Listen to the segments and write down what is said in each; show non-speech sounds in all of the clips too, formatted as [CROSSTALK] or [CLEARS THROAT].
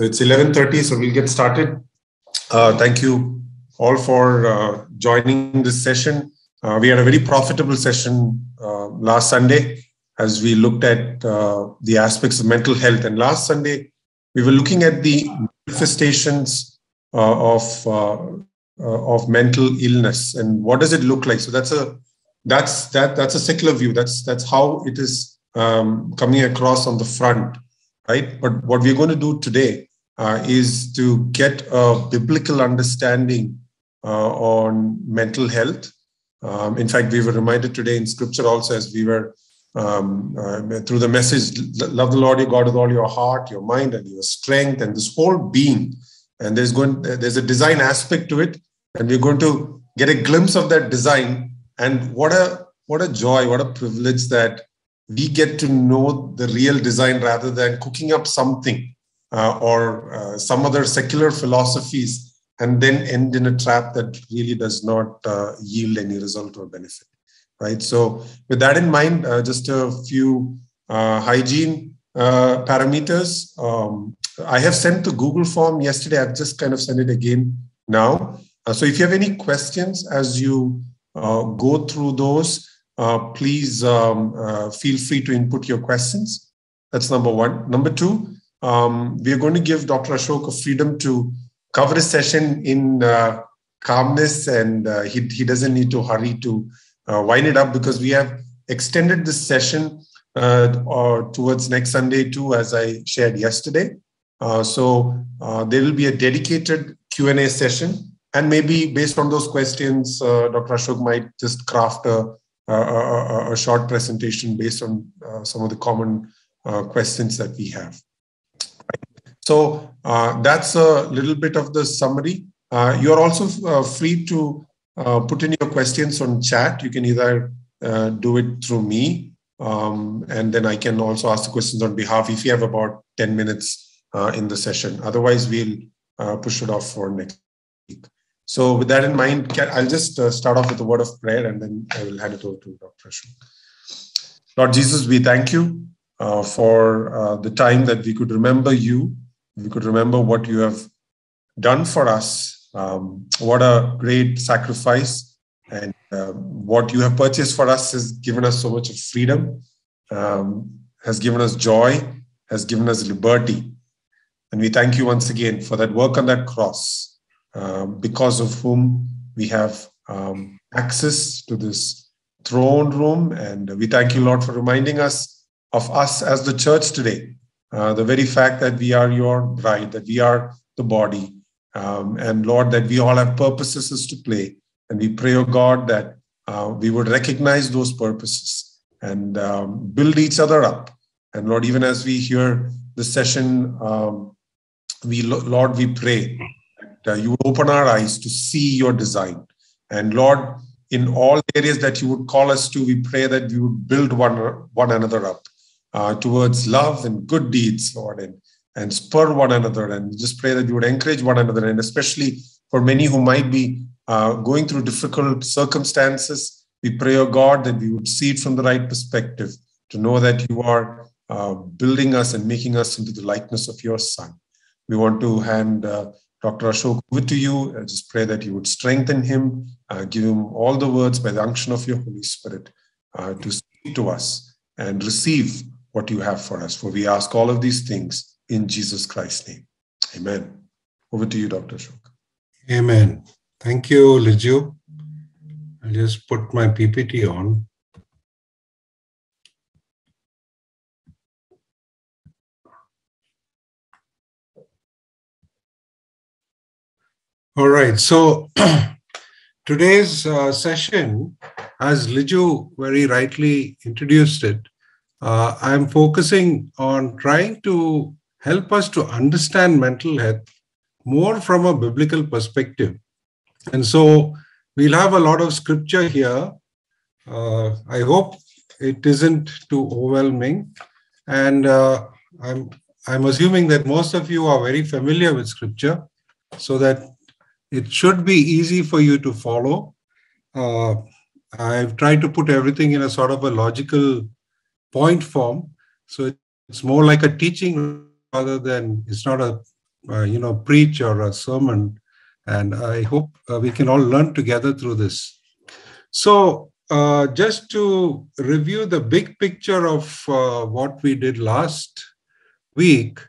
So it's 11.30, so we'll get started. Uh, thank you all for uh, joining this session. Uh, we had a very profitable session uh, last Sunday as we looked at uh, the aspects of mental health. And last Sunday, we were looking at the manifestations uh, of of mental illness and what does it look like. So that's a that's that that's a secular view. That's that's how it is um, coming across on the front right? But what we're going to do today uh, is to get a biblical understanding uh, on mental health. Um, in fact, we were reminded today in scripture also as we were um, uh, through the message, love the Lord your God with all your heart, your mind, and your strength, and this whole being. And there's going there's a design aspect to it, and we're going to get a glimpse of that design. And what a what a joy, what a privilege that we get to know the real design rather than cooking up something or uh, some other secular philosophies and then end in a trap that really does not uh, yield any result or benefit right so with that in mind uh, just a few uh, hygiene uh, parameters um, i have sent the google form yesterday i've just kind of sent it again now so if you have any questions as you go through those uh, please um, uh, feel free to input your questions. That's number one. Number two, um, we are going to give Dr. Ashok a freedom to cover a session in uh, calmness and uh, he, he doesn't need to hurry to uh, wind it up because we have extended this session uh, towards next Sunday too, as I shared yesterday. so there will be a dedicated Q&A session and maybe based on those questions, Dr. Ashok might just craft a a, a, short presentation based on uh, some of the common uh, questions that we have. So uh, that's a little bit of the summary. you're also free to put in your questions on chat. You can either do it through me um, and then I can also ask the questions on behalf if you have about 10 minutes uh, in the session. Otherwise, we'll uh, push it off for next week. So with that in mind, I'll just uh, start off with a word of prayer and then I will hand it over to Dr. Ashok. Lord Jesus, we thank you uh, for uh, the time that we could remember you. We could remember what you have done for us. Um, what a great sacrifice. And uh, what you have purchased for us has given us so much of freedom, um, has given us joy, has given us liberty. And we thank you once again for that work on that cross uh, because of whom we have um, access to this throne room. And we thank you, Lord, for reminding us of us as the church today. Uh, the very fact that we are your bride, that we are the body, um, and Lord, that we all have purposes to play. And we pray, oh God, that uh, we would recognize those purposes and um, build each other up. And Lord, even as we hear the session, um, we Lord, we pray uh, you would open our eyes to see your design. And Lord, in all areas that you would call us to, we pray that we would build one, one another up uh, towards love and good deeds, Lord, and, and spur one another. And just pray that you would encourage one another. And especially for many who might be uh, going through difficult circumstances, we pray, oh God, that we would see it from the right perspective, to know that you are uh, building us and making us into the likeness of your Son. We want to hand uh, Dr. Ashok, over to you. I just pray that you would strengthen him, uh, give him all the words by the unction of your Holy Spirit uh, to speak to us and receive what you have for us. For we ask all of these things in Jesus Christ's name. Amen. Over to you, Dr. Ashok. Amen. Thank you, Liju. I'll just put my PPT on. All right. So [CLEARS THROAT] today's uh, session, as Liju very rightly introduced it, uh, I'm focusing on trying to help us to understand mental health more from a biblical perspective. And so we'll have a lot of scripture here. Uh, I hope it isn't too overwhelming. And uh, I'm, I'm assuming that most of you are very familiar with scripture so that it should be easy for you to follow. Uh, I've tried to put everything in a sort of a logical point form. So it's more like a teaching rather than it's not a uh, you know preach or a sermon. And I hope uh, we can all learn together through this. So uh, just to review the big picture of uh, what we did last week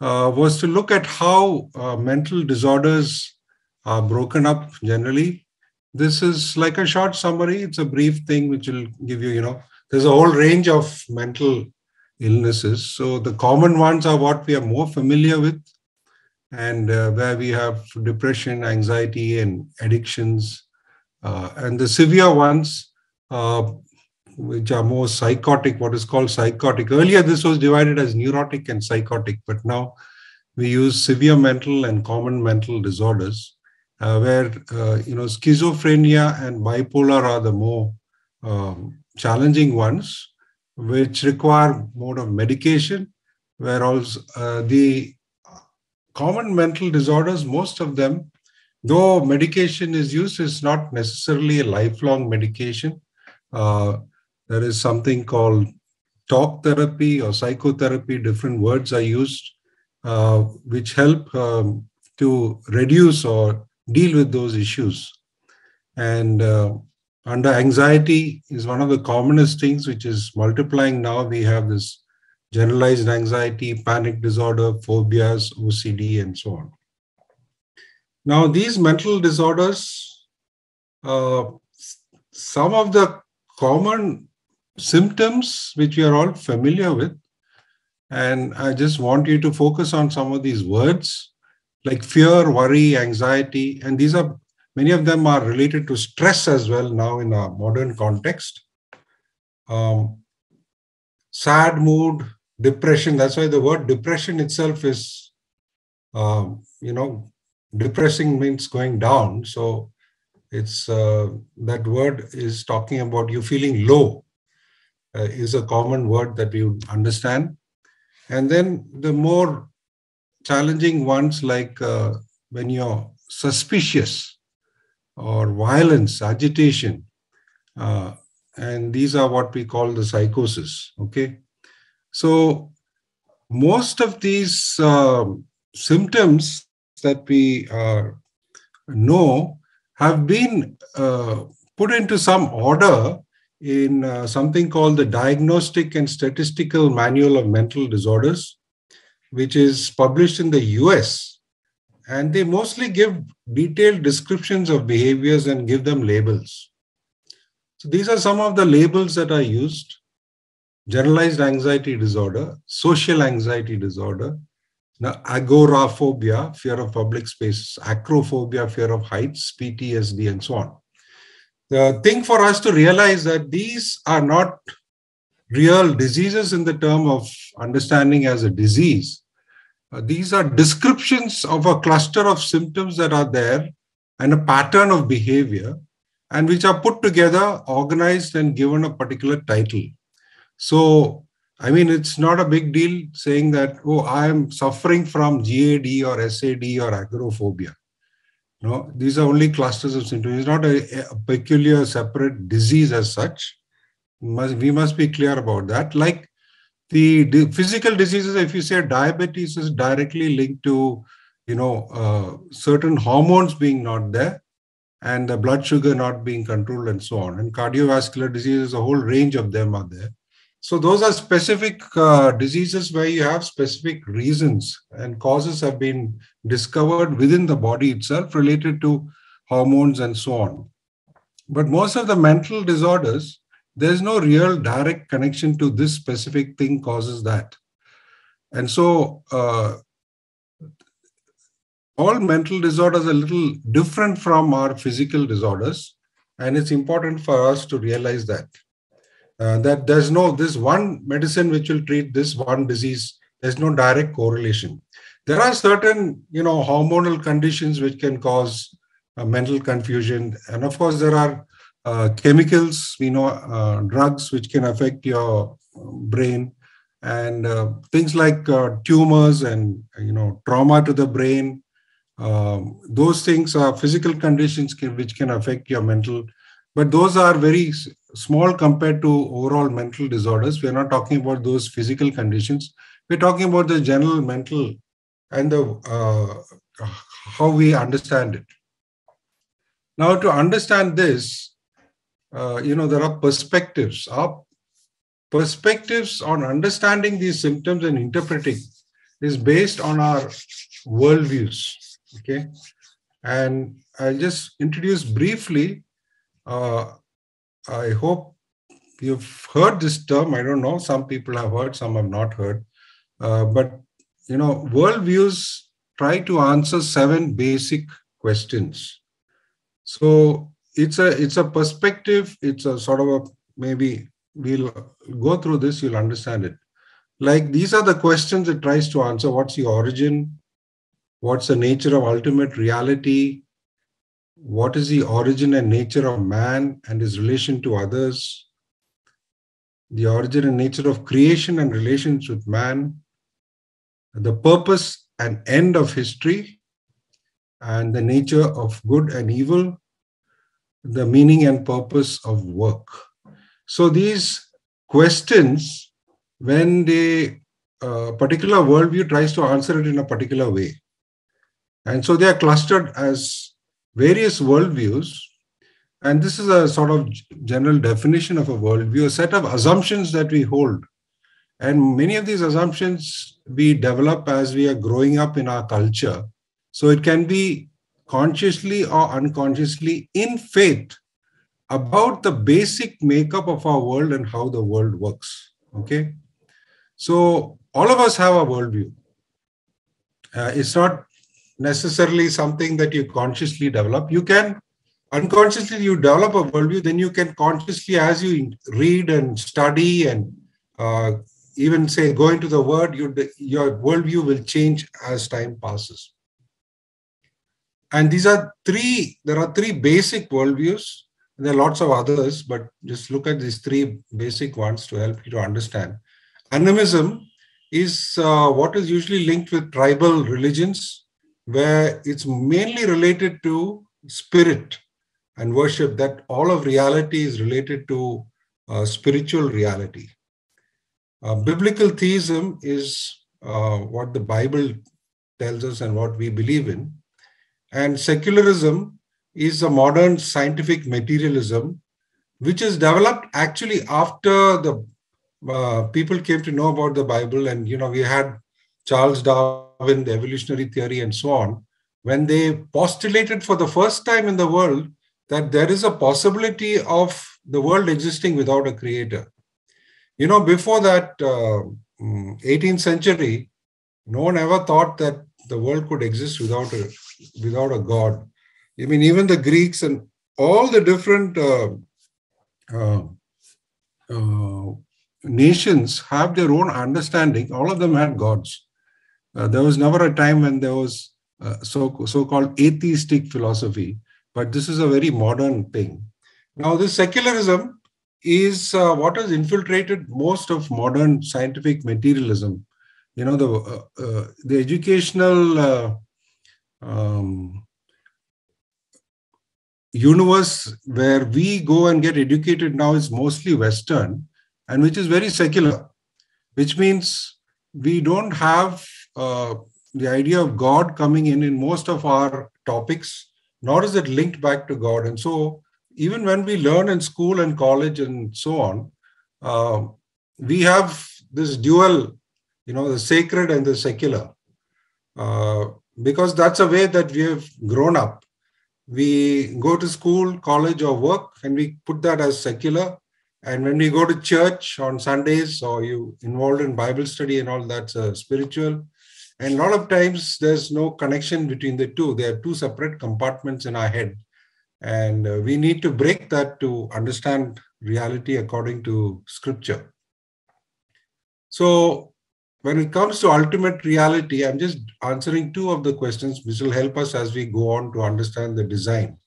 uh, was to look at how uh, mental disorders are broken up generally. This is like a short summary. It's a brief thing which will give you, you know, there's a whole range of mental illnesses. So the common ones are what we are more familiar with and uh, where we have depression, anxiety, and addictions. Uh, and the severe ones, uh, which are more psychotic, what is called psychotic. Earlier, this was divided as neurotic and psychotic, but now we use severe mental and common mental disorders, uh, where uh, you know schizophrenia and bipolar are the more um, challenging ones, which require more of medication. Whereas uh, the common mental disorders, most of them, though medication is used, is not necessarily a lifelong medication. Uh, there is something called talk therapy or psychotherapy, different words are used, uh, which help um, to reduce or deal with those issues. And uh, under anxiety is one of the commonest things, which is multiplying now. We have this generalized anxiety, panic disorder, phobias, OCD, and so on. Now, these mental disorders, uh, some of the common symptoms which we are all familiar with, and I just want you to focus on some of these words like fear, worry, anxiety, and these are many of them are related to stress as well now in a modern context. Um, sad mood, depression. That's why the word depression itself is, um, you know, depressing means going down. So it's uh, that word is talking about you feeling low, uh, is a common word that we would understand. And then the more challenging ones, like uh, when you're suspicious or violence, agitation, uh, and these are what we call the psychosis. Okay. So most of these uh, symptoms that we uh, know have been uh, put into some order in uh, something called the Diagnostic and Statistical Manual of Mental Disorders, which is published in the US. And they mostly give detailed descriptions of behaviors and give them labels. So these are some of the labels that are used generalized anxiety disorder, social anxiety disorder, now, agoraphobia, fear of public spaces, acrophobia, fear of heights, PTSD, and so on. The thing for us to realize that these are not real diseases in the term of understanding as a disease. Uh, these are descriptions of a cluster of symptoms that are there and a pattern of behavior and which are put together, organized, and given a particular title. So, I mean, it's not a big deal saying that, oh, I am suffering from GAD or SAD or agoraphobia. No, these are only clusters of symptoms. It's not a, a peculiar separate disease as such. Must, we must be clear about that. Like the, physical diseases, if you say diabetes is directly linked to, you know, uh, certain hormones being not there and the blood sugar not being controlled and so on. And cardiovascular diseases, a whole range of them are there. So those are specific uh, diseases where you have specific reasons and causes have been discovered within the body itself related to hormones and so on. But most of the mental disorders, there's no real direct connection to this specific thing causes that. And so uh, all mental disorders are a little different from our physical disorders. And it's important for us to realize that uh, that there's no this one medicine which will treat this one disease there's no direct correlation there are certain you know hormonal conditions which can cause uh, mental confusion and of course there are uh, chemicals we know uh, drugs which can affect your brain and uh, things like uh, tumors and you know trauma to the brain um, those things are physical conditions can, which can affect your mental but those are very small compared to overall mental disorders. We're not talking about those physical conditions. We're talking about the general mental and the uh, how we understand it. Now, to understand this, uh, you know, there are perspectives. Our perspectives on understanding these symptoms and interpreting is based on our worldviews. Okay, and I'll just introduce briefly. Uh, I hope you've heard this term. I don't know. Some people have heard, some have not heard. Uh, but you know, worldviews try to answer seven basic questions. So it's a it's a perspective. It's a sort of a maybe we'll go through this. You'll understand it. Like these are the questions it tries to answer. What's the origin? What's the nature of ultimate reality? What is the origin and nature of man and his relation to others? The origin and nature of creation and relations with man the purpose and end of history, and the nature of good and evil, the meaning and purpose of work. So these questions, when the uh, particular worldview tries to answer it in a particular way, and so they are clustered as various worldviews. And this is a sort of general definition of a worldview, a set of assumptions that we hold and many of these assumptions we develop as we are growing up in our culture. So it can be consciously or unconsciously in faith about the basic makeup of our world and how the world works. Okay. So all of us have a worldview. Uh, it's not necessarily something that you consciously develop. You can unconsciously you develop a worldview, then you can consciously, as you read and study and uh, even say going to the word, your, your worldview will change as time passes. And these are three, there are three basic worldviews. There are lots of others, but just look at these three basic ones to help you to understand. Animism is uh, what is usually linked with tribal religions, where it's mainly related to spirit and worship, that all of reality is related to uh, spiritual reality. Uh, biblical theism is uh, what the Bible tells us and what we believe in. And secularism is a modern scientific materialism, which is developed actually after the uh, people came to know about the Bible. And, you know, we had Charles Darwin, the evolutionary theory, and so on, when they postulated for the first time in the world that there is a possibility of the world existing without a creator. You know, before that uh, 18th mm, century, no one ever thought that the world could exist without a without a god. I mean, even the Greeks and all the different uh, uh, uh, nations have their own understanding. All of them had gods. Uh, there was never a time when there was uh, so so-called atheistic philosophy, but this is a very modern thing. Now, this secularism is uh, what has infiltrated most of modern scientific materialism. You know, the the educational um, universe where we go and get educated now is mostly Western, and which is very secular, which means we don't have uh, the idea of God coming in in most of our topics, nor is it linked back to God, and so even when we learn in school and college and so on, uh, we have this dual, you know, the sacred and the secular, uh, because that's a way that we have grown up. We go to school, college, or work, and we put that as secular. And when we go to church on Sundays, or you involved in Bible study and all, that's uh, spiritual. And a lot of times there's no connection between the two. They are two separate compartments in our head. And uh, we need to break that to understand reality according to scripture. So, when it comes to ultimate reality, I'm just answering two of the questions which will help us as we go on to understand the design.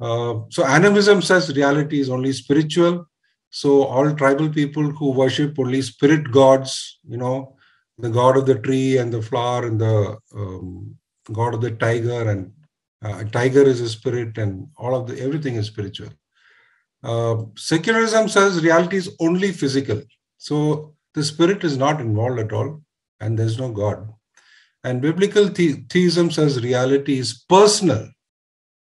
Uh, so, animism says reality is only spiritual. So, all tribal people who worship only spirit gods, you know, the god of the tree and the flower and the um, god of the tiger and uh, a tiger is a spirit and all of the everything is spiritual Uh, secularism says reality is only physical. So the spirit is not involved at all, and there's no God. And biblical the- theism says reality is personal,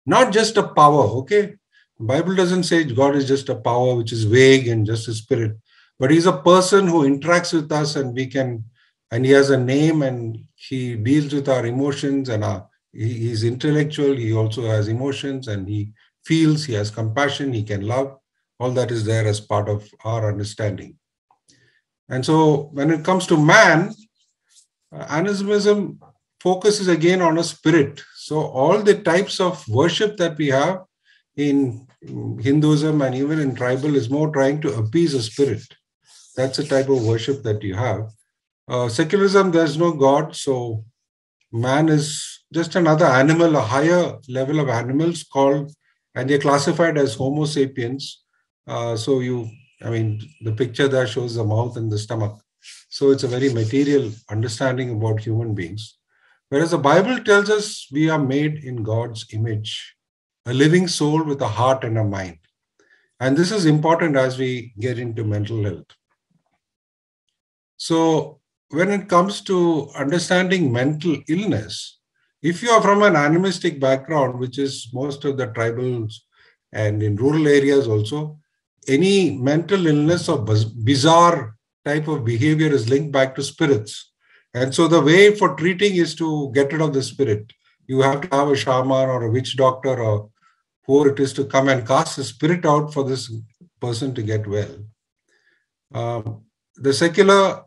not just a power. Okay, Bible doesn't say God is just a power which is vague and just a spirit, but He's a person who interacts with us, and we can, and He has a name, and He deals with our emotions, and our, he, He's intellectual. He also has emotions, and He feels. He has compassion. He can love. All that is there as part of our understanding. And so, when it comes to man, uh, animism focuses again on a spirit. So, all the types of worship that we have in Hinduism and even in tribal is more trying to appease a spirit. That's the type of worship that you have. Uh, secularism, there's no God, so man is just another animal, a higher level of animals called, and they're classified as Homo sapiens. Uh, so you, I mean, the picture there shows the mouth and the stomach. So it's a very material understanding about human beings. Whereas the Bible tells us we are made in God's image a living soul with a heart and a mind. And this is important as we get into mental health. So, when it comes to understanding mental illness, if you are from an animistic background, which is most of the tribals and in rural areas also, any mental illness or bizarre type of behavior is linked back to spirits. And so the way for treating is to get rid of the spirit you have to have a shaman or a witch doctor or whoever it is to come and cast the spirit out for this person to get well. Um, the secular,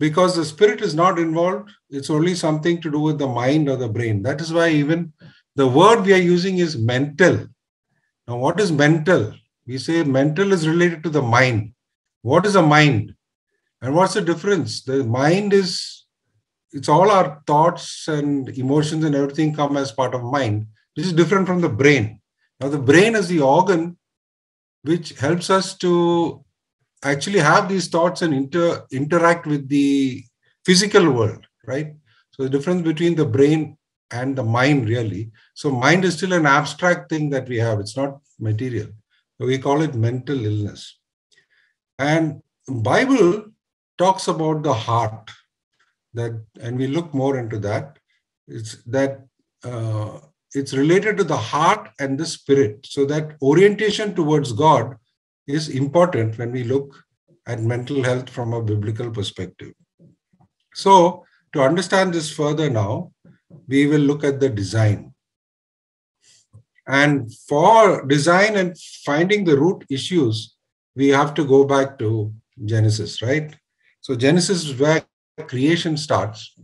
because the spirit is not involved, it's only something to do with the mind or the brain. That is why even the word we are using is mental. Now, what is mental? We say mental is related to the mind. What is a mind? And what's the difference? The mind is it's all our thoughts and emotions and everything come as part of mind, which is different from the brain. Now, the brain is the organ which helps us to actually have these thoughts and inter, interact with the physical world, right? So, the difference between the brain and the mind, really. So, mind is still an abstract thing that we have, it's not material. We call it mental illness. And Bible talks about the heart that and we look more into that. It's that uh, it's related to the heart and the spirit. So that orientation towards god is important when we look at mental health from a biblical perspective. So to understand this further now we will look at the design and for design and finding the root issues we have to go back to genesis right so genesis is where creation starts.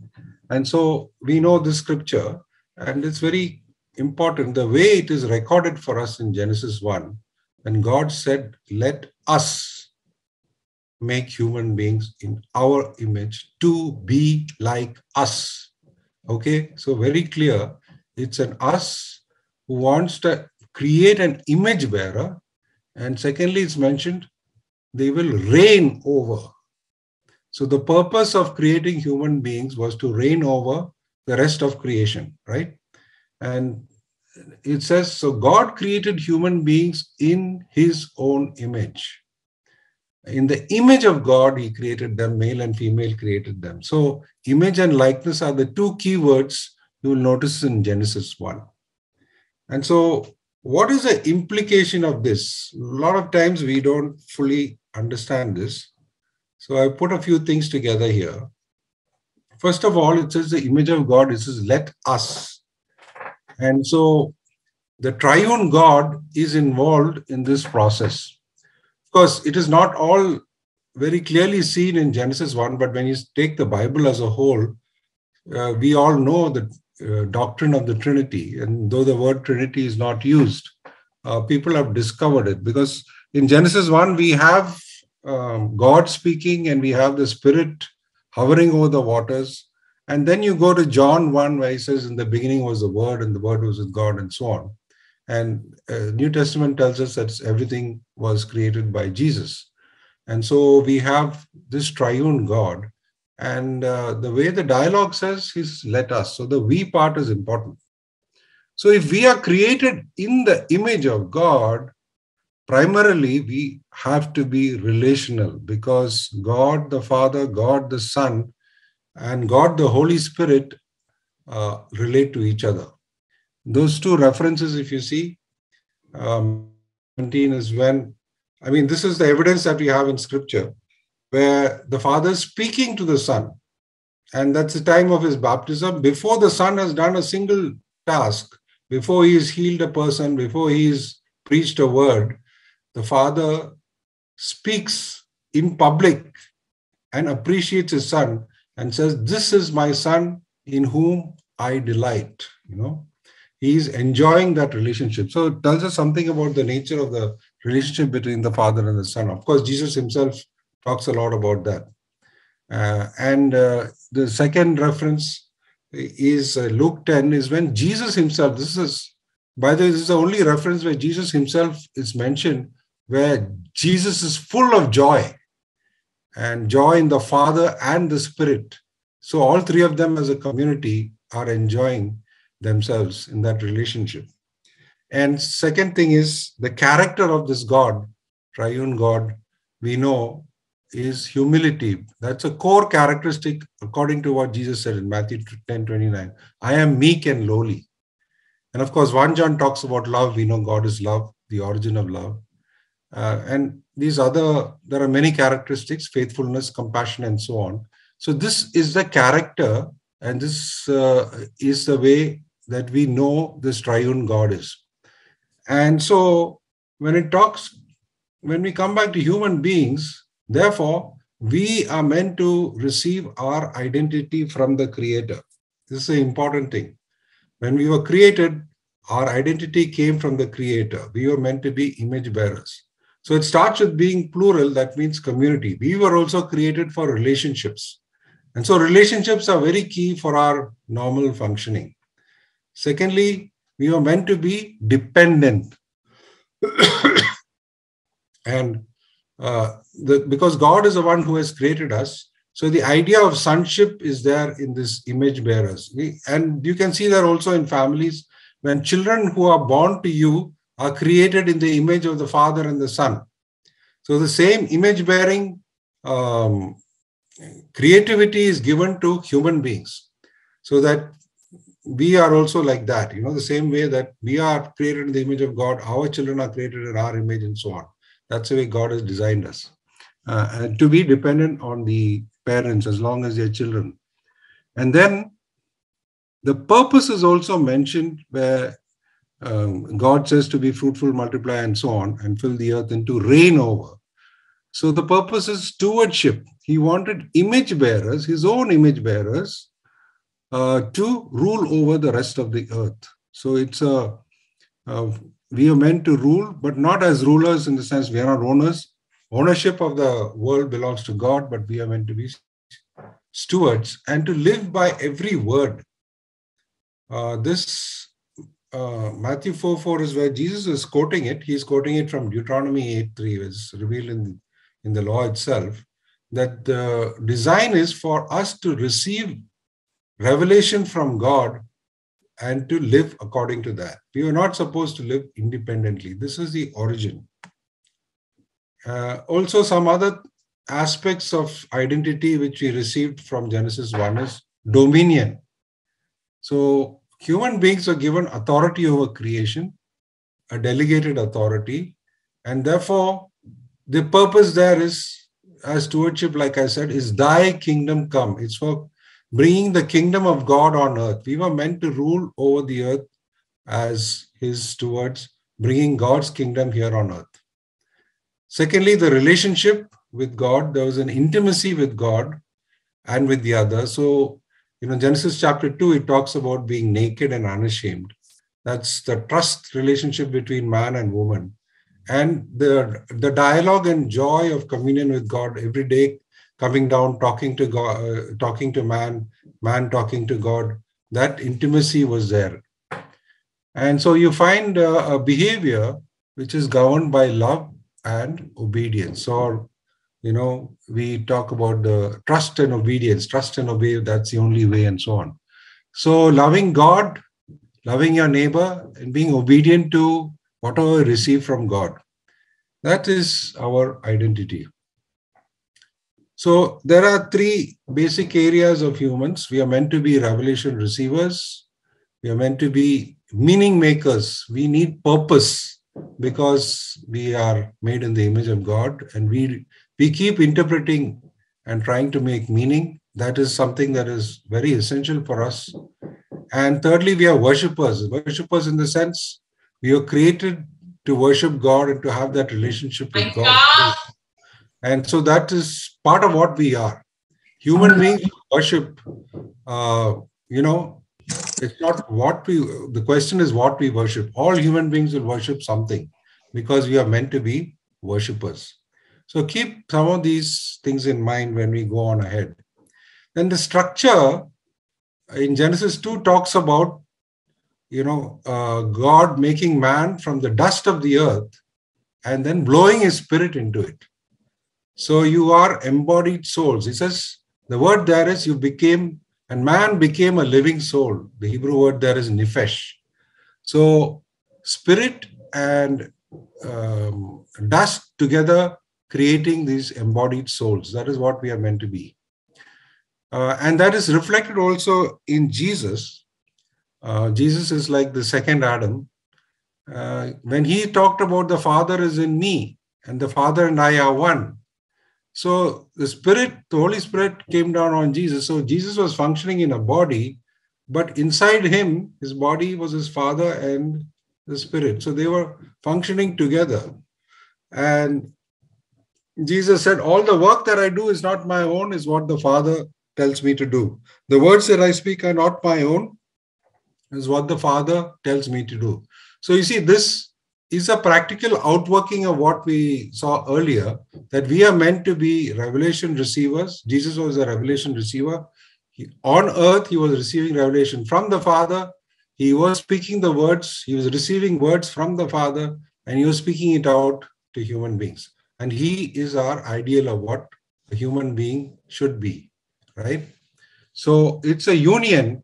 And so we know this scripture, and it's very important the way it is recorded for us in Genesis 1. When God said, Let us make human beings in our image to be like us. Okay, so very clear. It's an us who wants to create an image bearer. And secondly, it's mentioned they will reign over so the purpose of creating human beings was to reign over the rest of creation, right? And it says, so God created human beings in his own image. In the image of God, he created them, male and female created them. So image and likeness are the two key words you will notice in Genesis 1. And so what is the implication of this? A lot of times we don't fully understand this. So I put a few things together here. First of all, it says the image of God, it says, let us. And so the triune God is involved in this process. Of course, it is not all very clearly seen in Genesis 1, but when you take the Bible as a whole, uh, we all know the uh, doctrine of the Trinity. And though the word Trinity is not used, uh, people have discovered it because in Genesis 1, we have um, God speaking and we have the Spirit hovering over the waters. And then you go to John 1, where he says, In the beginning was the Word, and the Word was with God, and so on. And uh, New Testament tells us that everything was created by Jesus. And so we have this triune God. And uh, the way the dialogue says is let us. So the we part is important. So if we are created in the image of God, primarily we have to be relational because God the Father, God the Son, and God the Holy Spirit uh, relate to each other. Those two references, if you see, um, 17 is when, I mean, this is the evidence that we have in scripture where the Father is speaking to the Son. And that's the time of his baptism before the Son has done a single task, before he has healed a person, before he has preached a word, the Father speaks in public and appreciates his Son and says, This is my Son in whom I delight. You know, he's enjoying that relationship. So it tells us something about the nature of the relationship between the Father and the Son. Of course, Jesus himself talks a lot about that. Uh, and uh, the second reference is uh, Luke 10 is when Jesus himself, this is, by the way, this is the only reference where Jesus himself is mentioned, where Jesus is full of joy and joy in the Father and the Spirit. So all three of them as a community are enjoying themselves in that relationship. And second thing is the character of this God, triune God, we know is humility. That's a core characteristic according to what Jesus said in Matthew 10 29. I am meek and lowly. And of course, 1 John talks about love. We know God is love, the origin of love. Uh, and these other, there are many characteristics faithfulness, compassion, and so on. So, this is the character, and this uh, is the way that we know this triune God is. And so, when it talks, when we come back to human beings, Therefore, we are meant to receive our identity from the Creator. This is an important thing. When we were created, our identity came from the Creator. We were meant to be image bearers. So it starts with being plural, that means community. We were also created for relationships. And so relationships are very key for our normal functioning. Secondly, we were meant to be dependent. [COUGHS] and uh, the, because God is the one who has created us. So the idea of sonship is there in this image bearers. We, and you can see that also in families when children who are born to you are created in the image of the Father and the Son. So the same image bearing um, creativity is given to human beings so that we are also like that. You know, the same way that we are created in the image of God, our children are created in our image and so on. That's the way God has designed us. Uh, to be dependent on the parents as long as they're children. And then the purpose is also mentioned where um, God says to be fruitful, multiply, and so on, and fill the earth and to reign over. So the purpose is stewardship. He wanted image bearers, his own image bearers, uh, to rule over the rest of the earth. So it's a, a we are meant to rule, but not as rulers in the sense we are not owners. Ownership of the world belongs to God, but we are meant to be stewards and to live by every word. Uh, this uh, Matthew 4 4 is where Jesus is quoting it. He's quoting it from Deuteronomy 8 3, it's revealed in, in the law itself. That the design is for us to receive revelation from God and to live according to that. We were not supposed to live independently. This is the origin. Uh, also, some other aspects of identity which we received from Genesis 1 is dominion. So, human beings are given authority over creation, a delegated authority, and therefore, the purpose there is, as stewardship, like I said, is thy kingdom come. It's for bringing the kingdom of God on earth. We were meant to rule over the earth as his stewards, bringing God's kingdom here on earth. Secondly, the relationship with God. There was an intimacy with God and with the other. So, you know, Genesis chapter 2, it talks about being naked and unashamed. That's the trust relationship between man and woman. And the, the dialogue and joy of communion with God every day coming down, talking to God, uh, talking to man, man talking to God. That intimacy was there. And so you find uh, a behavior which is governed by love and obedience. Or, you know, we talk about the trust and obedience, trust and obey, that's the only way, and so on. So, loving God, loving your neighbor, and being obedient to whatever you receive from God. That is our identity. So there are three basic areas of humans. We are meant to be revelation receivers. We are meant to be meaning makers. We need purpose because we are made in the image of God and we we keep interpreting and trying to make meaning. That is something that is very essential for us. And thirdly, we are worshippers. Worshippers in the sense we are created to worship God and to have that relationship with God. And so that is part of what we are. Human beings worship, uh, you know, it's not what we, the question is what we worship. All human beings will worship something because we are meant to be worshippers. So keep some of these things in mind when we go on ahead. Then the structure in Genesis 2 talks about, you know, uh, God making man from the dust of the earth and then blowing his spirit into it. So you are embodied souls. He says the word there is you became, and man became a living soul. The Hebrew word there is nefesh. So spirit and um, dust together creating these embodied souls. That is what we are meant to be. Uh, and that is reflected also in Jesus. Uh, Jesus is like the second Adam. Uh, when he talked about the Father is in me and the Father and I are one. So the Spirit, the Holy Spirit came down on Jesus. So Jesus was functioning in a body, but inside him, his body was his Father and the Spirit. So they were functioning together. And Jesus said, All the work that I do is not my own, is what the Father tells me to do. The words that I speak are not my own, is what the Father tells me to do. So you see, this is a practical outworking of what we saw earlier that we are meant to be revelation receivers. Jesus was a revelation receiver. He, on earth, he was receiving revelation from the Father. He was speaking the words, he was receiving words from the Father, and he was speaking it out to human beings. And he is our ideal of what a human being should be, right? So it's a union,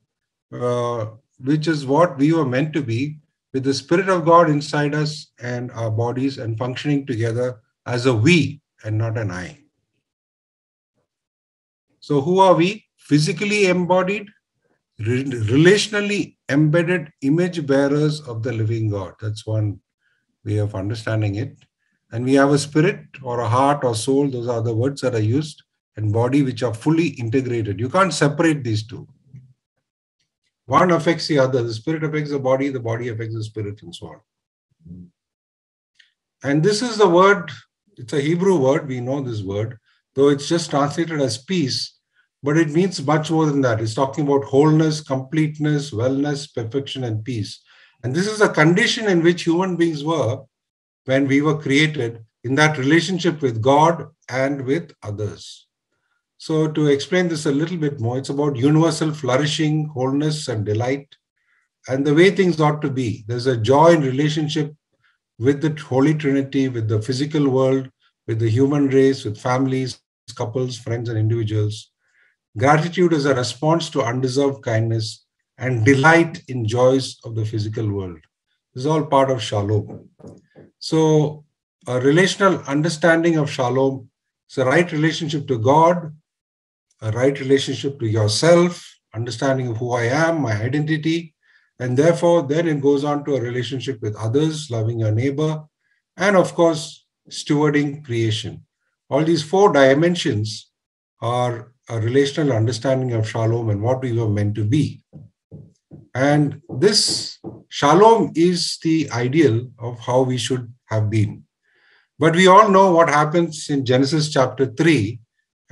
uh, which is what we were meant to be with the Spirit of God inside us and our bodies and functioning together as a we and not an I. So, who are we? Physically embodied, re- relationally embedded image bearers of the living God. That's one way of understanding it. And we have a spirit or a heart or soul, those are the words that are used, and body, which are fully integrated. You can't separate these two. One affects the other. The spirit affects the body, the body affects the spirit, and so on. And this is the word, it's a Hebrew word, we know this word, though it's just translated as peace, but it means much more than that. It's talking about wholeness, completeness, wellness, perfection, and peace. And this is a condition in which human beings were when we were created in that relationship with God and with others. So, to explain this a little bit more, it's about universal flourishing, wholeness, and delight, and the way things ought to be. There's a joy in relationship with the Holy Trinity, with the physical world, with the human race, with families, couples, friends, and individuals. Gratitude is a response to undeserved kindness and delight in joys of the physical world. This is all part of shalom. So, a relational understanding of shalom is a right relationship to God, a right relationship to yourself, understanding of who I am, my identity, and therefore then it goes on to a relationship with others, loving your neighbor, and of course, stewarding creation. All these four dimensions are a relational understanding of shalom and what we were meant to be. And this shalom is the ideal of how we should have been. But we all know what happens in Genesis chapter 3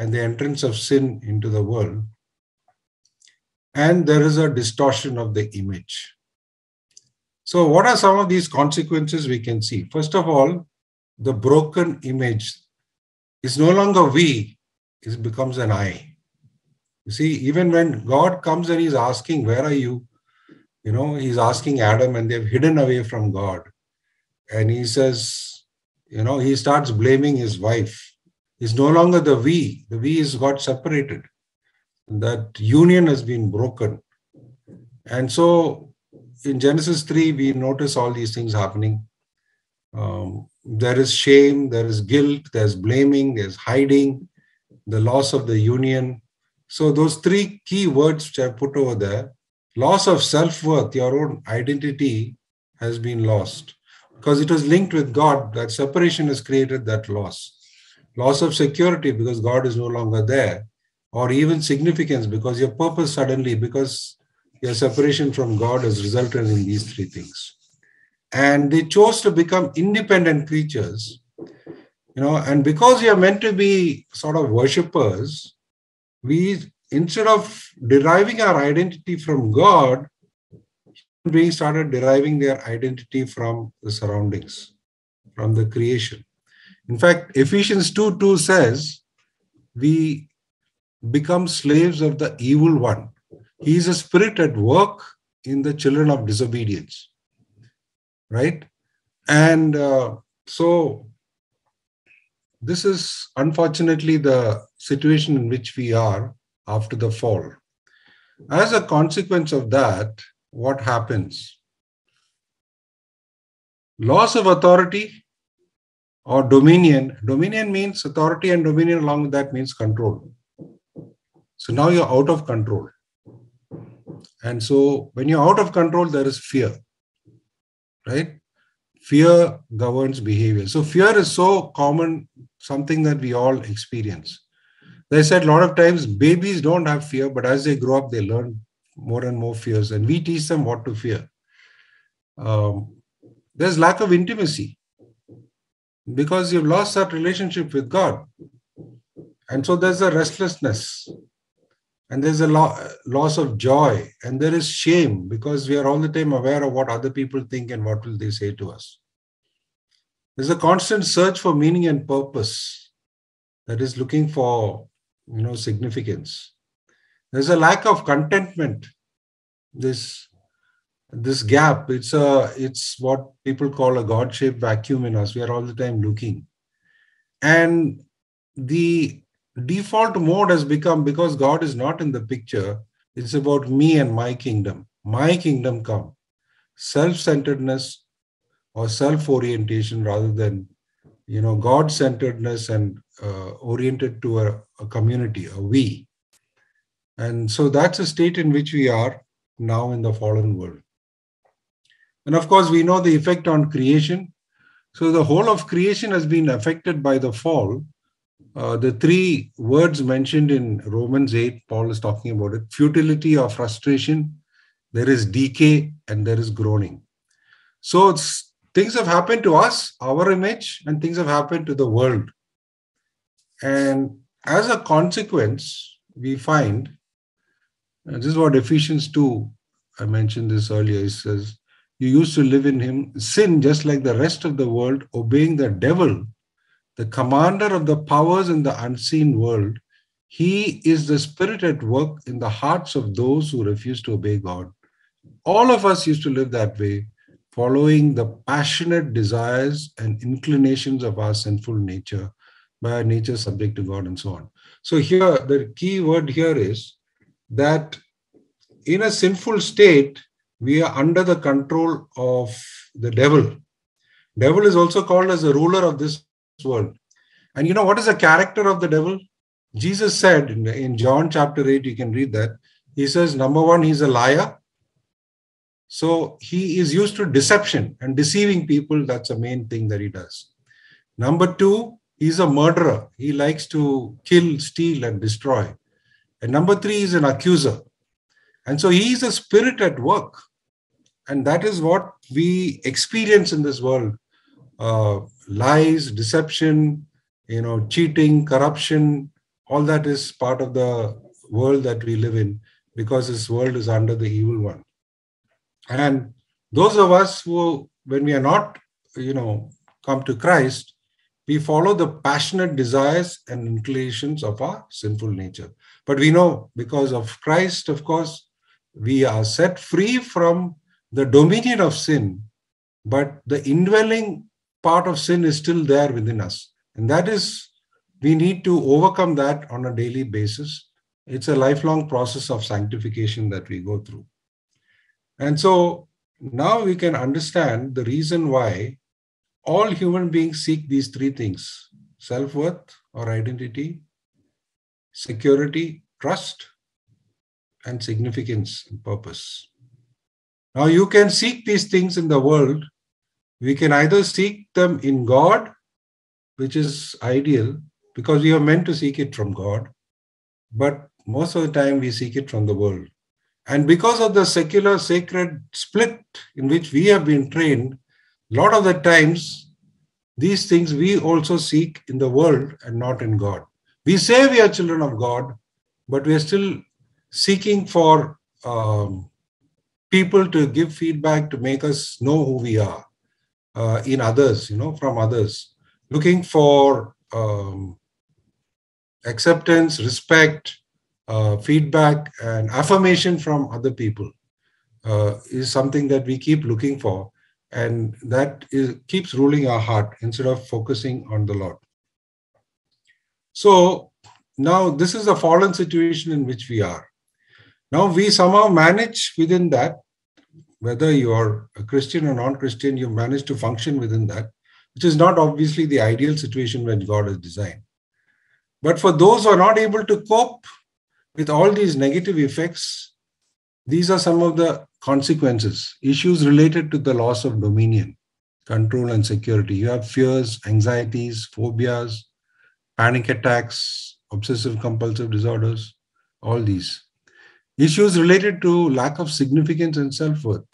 and the entrance of sin into the world. And there is a distortion of the image. So, what are some of these consequences we can see? First of all, the broken image is no longer we, it becomes an I. You see, even when God comes and He's asking, Where are you? You know, He's asking Adam, and they've hidden away from God. And He says, You know, He starts blaming His wife is no longer the we. The we is got separated. That union has been broken. And so in Genesis 3, we notice all these things happening. Um, there is shame, there is guilt, there's blaming, there's hiding, the loss of the union. So, those three key words which I put over there loss of self worth, your own identity has been lost because it was linked with God. That separation has created that loss. Loss of security because God is no longer there, or even significance because your purpose suddenly, because your separation from God has resulted in these three things. And they chose to become independent creatures, you know, and because we are meant to be sort of worshippers, we instead of deriving our identity from God, beings started deriving their identity from the surroundings, from the creation. In fact, Ephesians 2 2 says, We become slaves of the evil one. He is a spirit at work in the children of disobedience. Right? And uh, so, this is unfortunately the situation in which we are after the fall. As a consequence of that, what happens? Loss of authority or dominion. Dominion means authority, and dominion along with that means control. So now you're out of control. And so when you're out of control, there is fear, right? Fear governs behavior. So fear is so common, something that we all experience. They said a lot of times babies don't have fear, but as they grow up, they learn more and more fears, and we teach them what to fear. Um, there's lack of intimacy because you've lost that relationship with God. And so there's a restlessness and there's a lo- loss of joy and there is shame because we are all the time aware of what other people think and what will they say to us. There's a constant search for meaning and purpose that is looking for you know significance there's a lack of contentment this this gap it's a it's what people call a god-shaped vacuum in us. We are all the time looking. And the default mode has become because god is not in the picture it's about me and my kingdom. My kingdom come. Self-centeredness or self-orientation rather than you know god-centeredness and uh, oriented to a, a community a we. And so that's a state in which we are now in the fallen world. And of course, we know the effect on creation. So the whole of creation has been affected by the fall. Uh, the three words mentioned in Romans 8, Paul is talking about it futility or frustration, there is decay, and there is groaning. So things have happened to us, our image, and things have happened to the world. And as a consequence, we find this is what Ephesians 2, I mentioned this earlier. It says, You used to live in him, sin just like the rest of the world, obeying the devil, the commander of the powers in the unseen world. He is the spirit at work in the hearts of those who refuse to obey God. All of us used to live that way, following the passionate desires and inclinations of our sinful nature, by our nature subject to God, and so on. So, here, the key word here is that in a sinful state, we are under the control of the devil. Devil is also called as the ruler of this world. And you know what is the character of the devil? Jesus said in, in John chapter 8, you can read that. He says, number one, he's a liar. So he is used to deception and deceiving people. That's the main thing that he does. Number two, he's a murderer. He likes to kill, steal, and destroy. And number three is an accuser. And so he is a spirit at work. And that is what we experience in this world uh, lies, deception, you know, cheating, corruption, all that is part of the world that we live in because this world is under the evil one. And those of us who, when we are not, you know, come to Christ, we follow the passionate desires and inclinations of our sinful nature. But we know because of Christ, of course, we are set free from the dominion of sin, but the indwelling part of sin is still there within us. And that is, we need to overcome that on a daily basis. It's a lifelong process of sanctification that we go through. And so now we can understand the reason why all human beings seek these three things self worth or identity, security, trust, and significance and purpose. Now, you can seek these things in the world. We can either seek them in God, which is ideal because we are meant to seek it from God, but most of the time we seek it from the world. And because of the secular sacred split in which we have been trained, a lot of the times these things we also seek in the world and not in God. We say we are children of God, but we are still seeking for um, people to give feedback to make us know who we are uh, in others, you know, from others, looking for um, acceptance, respect, uh, feedback, and affirmation from other people uh, is something that we keep looking for. And that is, keeps ruling our heart instead of focusing on the Lord. So now this is a fallen situation in which we are. Now we somehow manage within that, whether you are a Christian or non-Christian, you manage to function within that, which is not obviously the ideal situation when God is designed. But for those who are not able to cope with all these negative effects, these are some of the consequences, issues related to the loss of dominion, control, and security. You have fears, anxieties, phobias, panic attacks, obsessive compulsive disorders, all these. Issues related to lack of significance and self worth,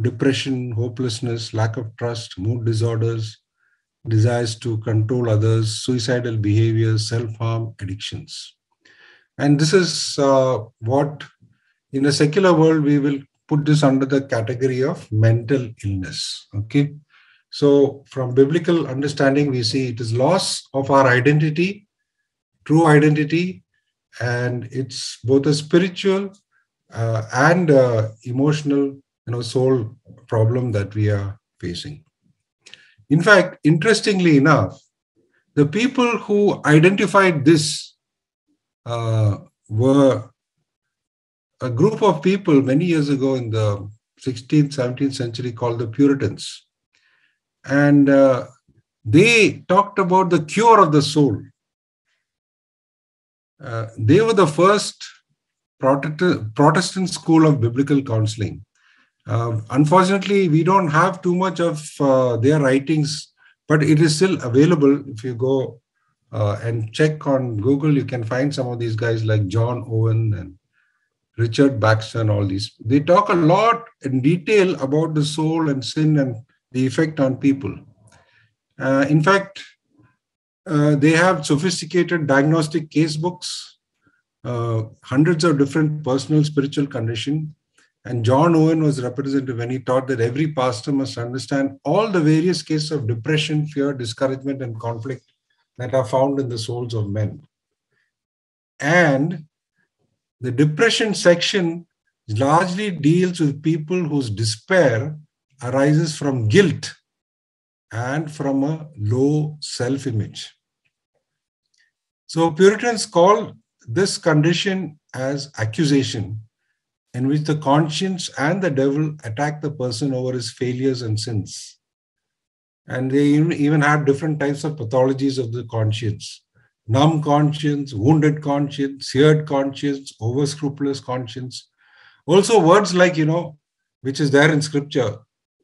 depression, hopelessness, lack of trust, mood disorders, desires to control others, suicidal behaviors, self harm, addictions. And this is uh, what, in a secular world, we will put this under the category of mental illness. Okay. So, from biblical understanding, we see it is loss of our identity, true identity, and it's both a spiritual uh, and emotional, you know, soul problem that we are facing. In fact, interestingly enough, the people who identified this uh, were a group of people many years ago in the 16th, 17th century called the Puritans. And uh, they talked about the cure of the soul. Uh, they were the first Protestant, school of biblical counseling. Uh, unfortunately, we don't have too much of uh, their writings, but it is still available. If you go uh, and check on Google, you can find some of these guys like John Owen and Richard Baxter and all these. They talk a lot in detail about the soul and sin and the effect on people. Uh, in fact, uh, they have sophisticated diagnostic case books, uh, hundreds of different personal spiritual condition. And John Owen was representative when he taught that every pastor must understand all the various cases of depression, fear, discouragement, and conflict that are found in the souls of men. And the depression section largely deals with people whose despair arises from guilt and from a low self image. So, Puritans call this condition as accusation, in which the conscience and the devil attack the person over his failures and sins. And they even had different types of pathologies of the conscience numb conscience, wounded conscience, seared conscience, over scrupulous conscience. Also, words like, you know, which is there in scripture,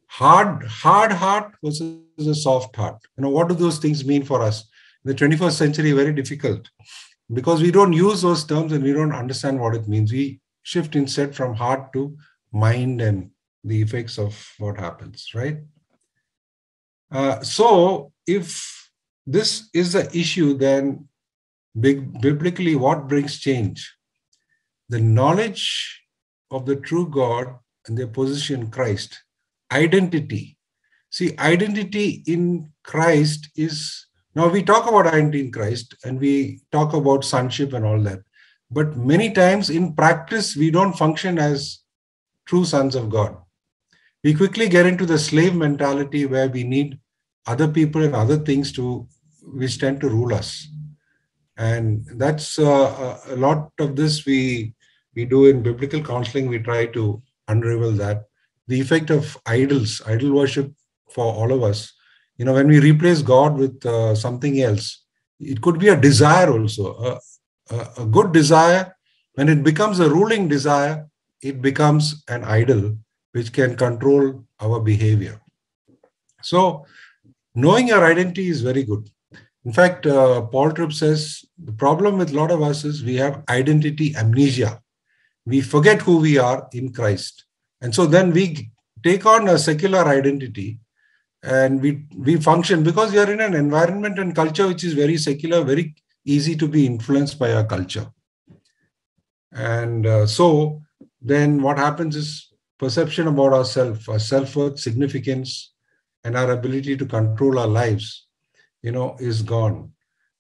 hard hard heart versus a soft heart. You know what do those things mean for us? In the 21st century very difficult. Because we don't use those terms and we don't understand what it means. We shift instead from heart to mind and the effects of what happens right? Uh, so if this is the issue then big, biblically what brings change? The knowledge of the true god and their position christ identity. See, identity in Christ is now we talk about identity in Christ and we talk about sonship and all that. But many times in practice, we don't function as true sons of God. We quickly get into the slave mentality where we need other people and other things to which tend to rule us. And that's uh, a lot of this we we do in biblical counseling. We try to unravel that the effect of idols, idol worship for all of us You know, when we replace God with uh, something else, it could be a desire also. A, a, a good desire, when it becomes a ruling desire, it becomes an idol which can control our behavior. So, knowing your identity is very good. In fact, uh, Paul Tripp says the problem with a lot of us is we have identity amnesia. We forget who we are in Christ. And so then we take on a secular identity and we, we function because we are in an environment and culture which is very secular, very easy to be influenced by our culture. And uh, so then what happens is perception about ourselves, our self-worth, significance, and our ability to control our lives, you know, is gone.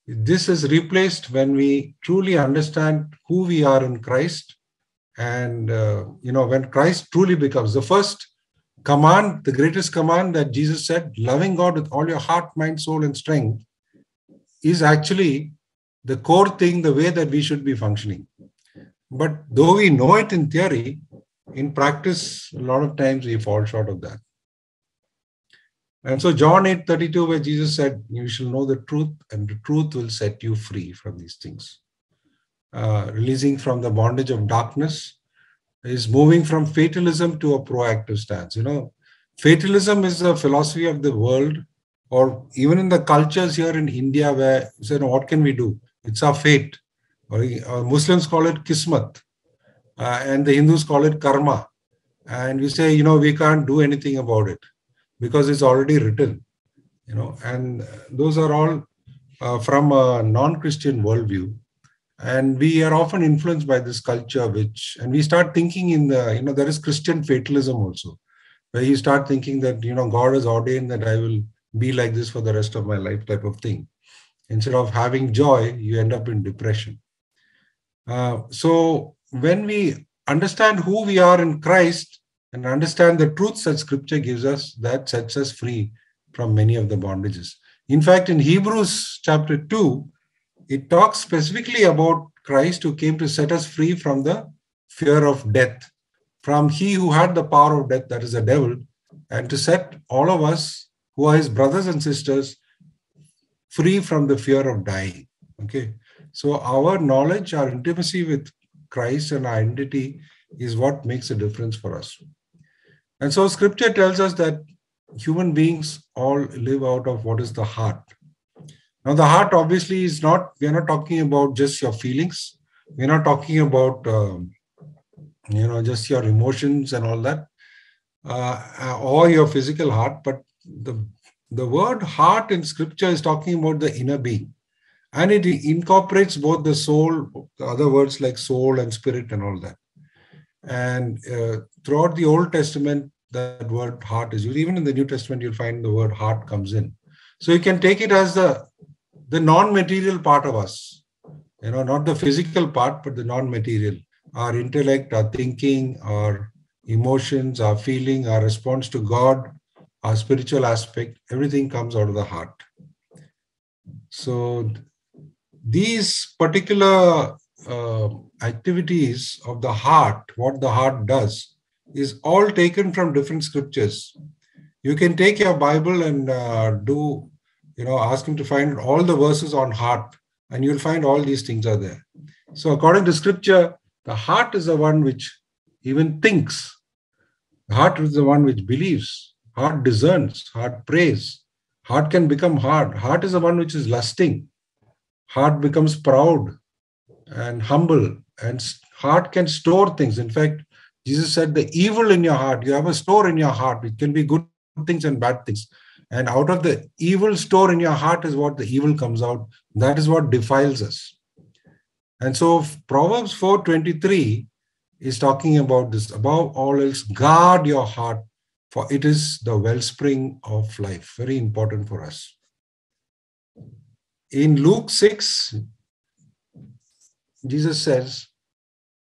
This is replaced when we truly understand who we are in Christ. And, uh, you know, when Christ truly becomes the first command, the greatest command that Jesus said, loving God with all your heart, mind, soul, and strength, is actually the core thing, the way that we should be functioning. But though we know it in theory, in practice, a lot of times we fall short of that. And so John 8 32, where Jesus said, You shall know the truth, and the truth will set you free from these things. Uh, releasing from the bondage of darkness is moving from fatalism to a proactive stance. You know, fatalism is a philosophy of the world, or even in the cultures here in India, where you say, no, what can we do? It's our fate. Or, or Muslims call it kismat, uh, and the Hindus call it karma. And we say, you know, we can't do anything about it because it's already written. You know, and those are all uh, from a non-Christian worldview and we are often influenced by this culture which and we start thinking in the you know there is christian fatalism also where you start thinking that you know god has ordained that i will be like this for the rest of my life type of thing. Instead of having joy you end up in depression. Uh, so when we understand who we are in christ and understand the truths that scripture gives us that sets us free from many of the bondages. In fact in hebrews chapter 2 it talks specifically about Christ who came to set us free from the fear of death, from he who had the power of death, that is the devil, and to set all of us who are his brothers and sisters free from the fear of dying. Okay. So our knowledge, our intimacy with Christ and our identity is what makes a difference for us. And so scripture tells us that human beings all live out of what is the heart. Now, the heart obviously is not, we're not talking about just your feelings. We're not talking about, um, you know, just your emotions and all that, uh, or your physical heart. But the, the word heart in scripture is talking about the inner being. And it incorporates both the soul, other words like soul and spirit and all that. And uh, throughout the Old Testament, that word heart is used. Even in the New Testament, you'll find the word heart comes in. So you can take it as the the non-material part of us you know not the physical part but the non-material our intellect our thinking our emotions our feeling our response to god our spiritual aspect everything comes out of the heart. So these particular uh, activities of the heart what the heart does is all taken from different scriptures. You can take your bible and uh, do you know, ask him to find all the verses on heart, and you'll find all these things are there. So, according to scripture, the heart is the one which even thinks. The heart is the one which believes. Heart discerns. Heart prays. Heart can become hard. Heart is the one which is lusting. Heart becomes proud and humble. And heart can store things. In fact, Jesus said, the evil in your heart, you have a store in your heart. It can be good things and bad things. And out of the evil store in your heart is what the evil comes out. That is what defiles us. And so Proverbs 4:23 is talking about this. Above all else, guard your heart, for it is the wellspring of life. Very important for us. In Luke 6, Jesus says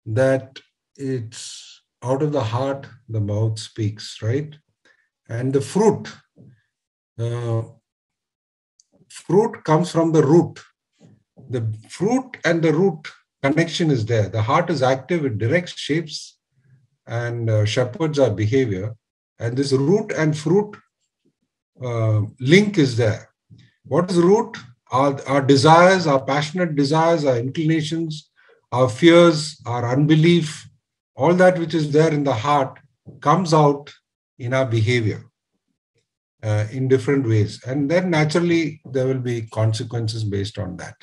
that it's out of the heart the mouth speaks, right? And the fruit uh, fruit comes from the root. The fruit and the root connection is there. The heart is active, it directs, shapes, and uh, shepherds our behavior. And this root and fruit uh, link is there. What is root? Our, our desires, our passionate desires, our inclinations, our fears, our unbelief, all that which is there in the heart comes out in our behavior uh, in different ways. And then naturally, there will be consequences based on that.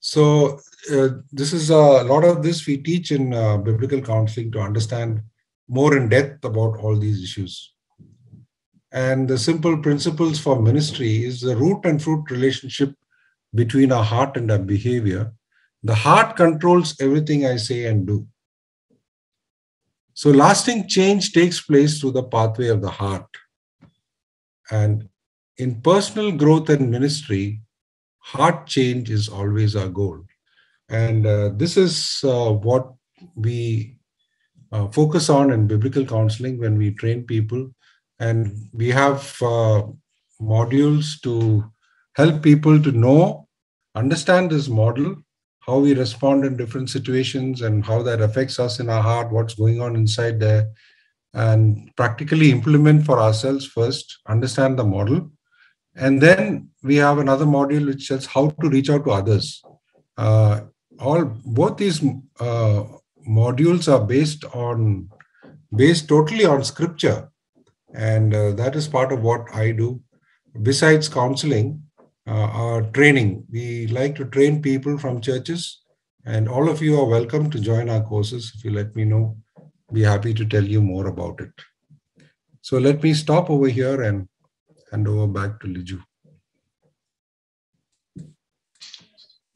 So, uh, this is a lot of this we teach in uh, biblical counseling to understand more in depth about all these issues. And the simple principles for ministry is the root and fruit relationship between our heart and our behavior. The heart controls everything I say and do. So, lasting change takes place through the pathway of the heart. And in personal growth and ministry, heart change is always our goal. And uh, this is uh, what we uh, focus on in biblical counseling when we train people. And we have uh, modules to help people to know, understand this model, how we respond in different situations, and how that affects us in our heart, what's going on inside there, and practically implement for ourselves first, understand the model. And then we have another module which says how to reach out to others. Uh, all both these uh, modules are based on based totally on scripture and uh, that is part of what i do besides counseling our training we like to train people from churches and all of you are welcome to join our courses if you let me know be happy to tell you more about it so let me stop over here and hand over back to liju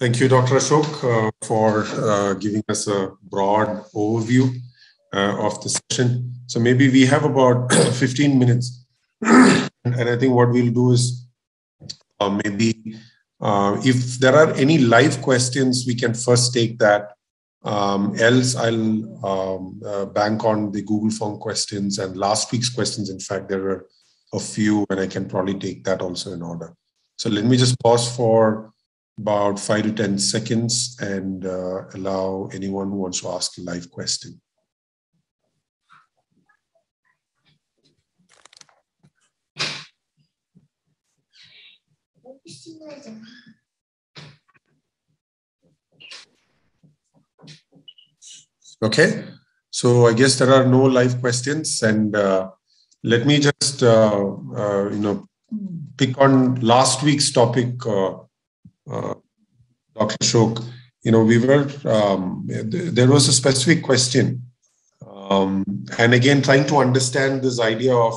Thank you, Dr. Ashok, uh, for uh, giving us a broad overview uh, of the session. So maybe we have about [COUGHS] 15 minutes. [COUGHS] and I think what we'll do is maybe uh, if there are any live questions, we can first take that. Um, else, I'll um, uh, bank on the Google Form questions and last week's questions. In fact, there are a few, and I can probably take that also in order. So let me just pause for about five to 10 seconds and uh, allow anyone who wants to ask a live question. Okay, so I guess there are no live questions, and uh, let me just uh, uh you know pick on last week's topic uh, uh, Dr. Ashok, you know, we were, um, there was a specific question. Um, and again, trying to understand this idea of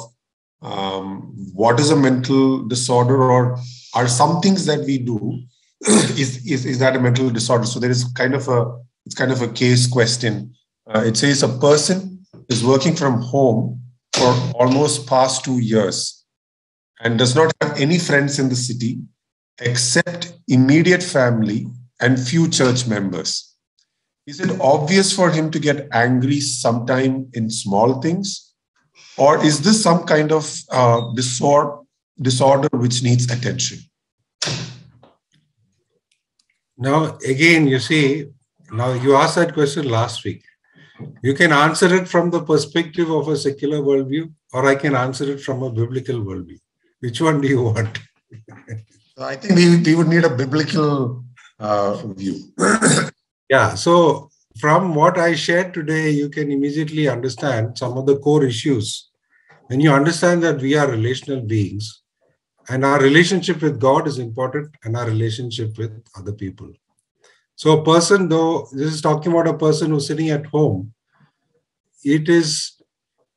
um, what is a mental disorder or are some things that we do, [CLEARS THROAT] is, is, is that a mental disorder? So there is kind of a, it's kind of a case question. Uh, it says a person is working from home for almost past two years and does not have any friends in the city except immediate family and few church members. Is it obvious for him to get angry sometime in small things? Or is this some kind of uh, disorder, disorder which needs attention? Now, again, you see, now you asked that question last week. You can answer it from the perspective of a secular worldview, or I can answer it from a biblical worldview. Which one do you want? I think we, we would need a biblical uh, view. yeah. So, from what I shared today, you can immediately understand some of the core issues. When you understand that we are relational beings and our relationship with God is important and our relationship with other people. So, a person, though, this is talking about a person who's sitting at home, it is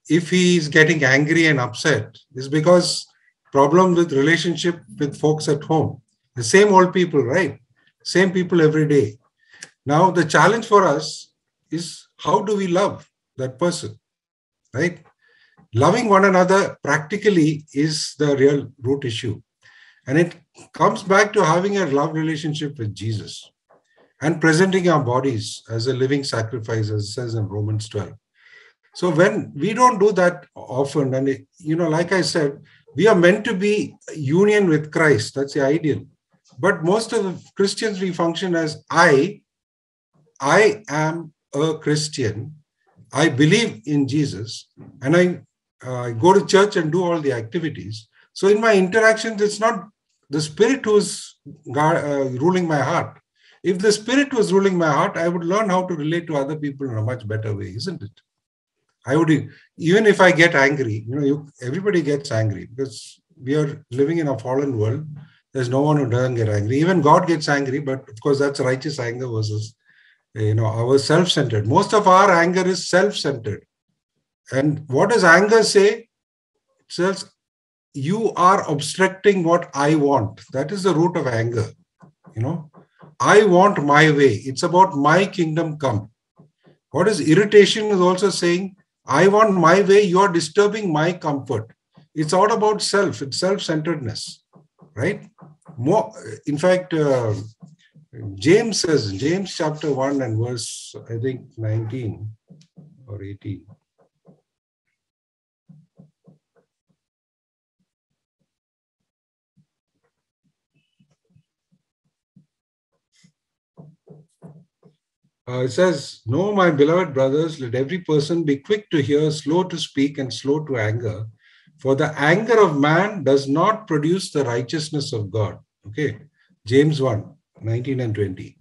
if he is getting angry and upset, is because problem with relationship with folks at home. The same old people, right? Same people every day. Now, the challenge for us is how do we love that person, right? Loving one another practically is the real root issue. And it comes back to having a love relationship with Jesus and presenting our bodies as a living sacrifice, as it says in Romans 12. So when we don't do that often, and it, you know, like I said, we are meant to be union with Christ. That's the ideal. But most of the Christians, we function as I, I am a Christian. I believe in Jesus and I uh, go to church and do all the activities. So in my interactions, it's not the spirit who's uh, ruling my heart. If the spirit was ruling my heart, I would learn how to relate to other people in a much better way, isn't it? I would even if I get angry, you know, you, everybody gets angry because we are living in a fallen world. There's no one who doesn't get angry. Even God gets angry, but of course that's righteous anger versus you know our self-centered. Most of our anger is self-centered. And what does anger say? It says, you are obstructing what I want. That is the root of anger. You know, I want my way. It's about my kingdom come. What is irritation is also saying, I want my way, you are disturbing my comfort. It's all about self, it's self centeredness, right? More, in fact, uh, James says, James chapter 1 and verse, I think 19 or 18. Uh, it says, No, my beloved brothers, let every person be quick to hear, slow to speak, and slow to anger. For the anger of man does not produce the righteousness of God. Okay. James 1 19 and 20.